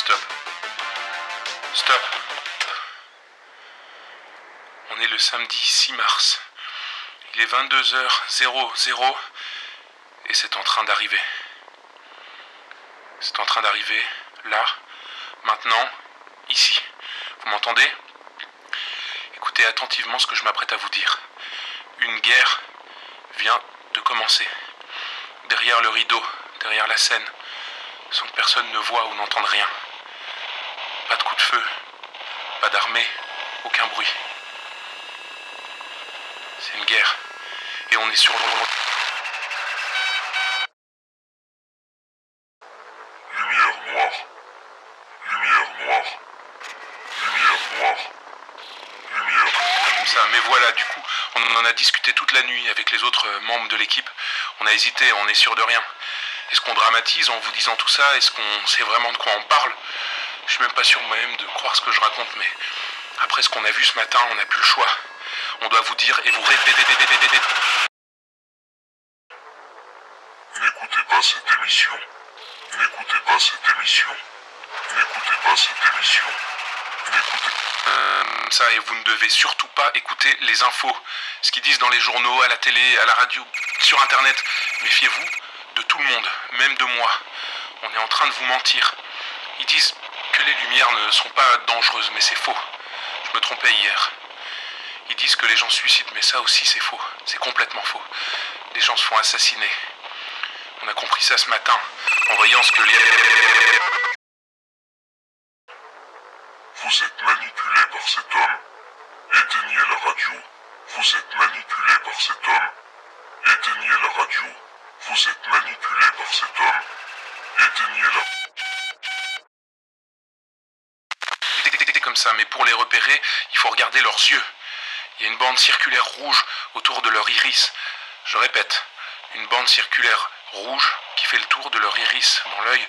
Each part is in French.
Stop. On est le samedi 6 mars. Il est 22h00 et c'est en train d'arriver. C'est en train d'arriver là, maintenant, ici. Vous m'entendez? Écoutez attentivement ce que je m'apprête à vous dire. Une guerre vient de commencer. Derrière le rideau, derrière la scène, sans que personne ne voit ou n'entende rien. Pas de coup de feu, pas d'armée, aucun bruit. C'est une guerre. Et on est sur le... Lumière noire. Lumière noire. Lumière noire. Lumière. Comme ça. Mais voilà, du coup, on en a discuté toute la nuit avec les autres euh, membres de l'équipe. On a hésité, on est sûr de rien. Est-ce qu'on dramatise en vous disant tout ça? Est-ce qu'on sait vraiment de quoi on parle? Je suis même pas sûr moi-même de croire ce que je raconte, mais après ce qu'on a vu ce matin, on n'a plus le choix. On doit vous dire et vous répéter. N'écoutez pas cette émission. N'écoutez pas cette émission. N'écoutez pas cette émission. N'écoutez Euh, ça, et vous ne devez surtout pas écouter les infos. Ce qu'ils disent dans les journaux, à la télé, à la radio, sur Internet. Méfiez-vous de tout le monde, même de moi. On est en train de vous mentir. Ils disent les lumières ne sont pas dangereuses, mais c'est faux. Je me trompais hier. Ils disent que les gens suicident, mais ça aussi c'est faux. C'est complètement faux. Les gens se font assassiner. On a compris ça ce matin, en voyant ce que les... Vous êtes manipulé par cet homme. Éteignez la radio. Vous êtes manipulé par cet homme. Éteignez la radio. Vous êtes manipulé par cet homme. Éteignez la... ça, mais pour les repérer, il faut regarder leurs yeux. Il y a une bande circulaire rouge autour de leur iris. Je répète, une bande circulaire rouge qui fait le tour de leur iris dans l'œil.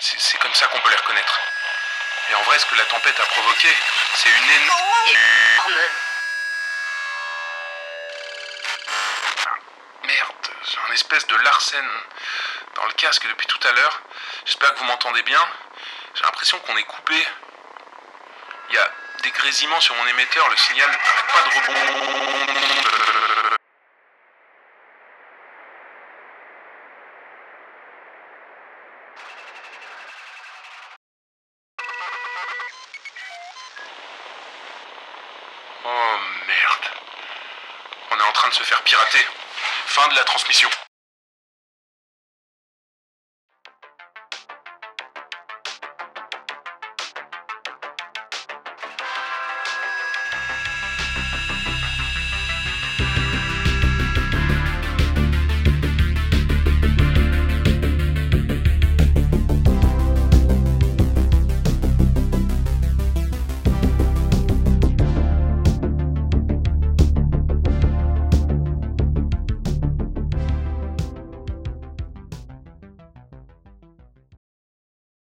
C'est comme ça qu'on peut les reconnaître. Et en vrai, ce que la tempête a provoqué, c'est une énorme... Merde, j'ai un espèce de larcène dans le casque depuis tout à l'heure. J'espère que vous m'entendez bien. J'ai l'impression qu'on est coupé. Il y a des grésillements sur mon émetteur, le signal n'arrête pas de rebondir. Oh merde. On est en train de se faire pirater. Fin de la transmission.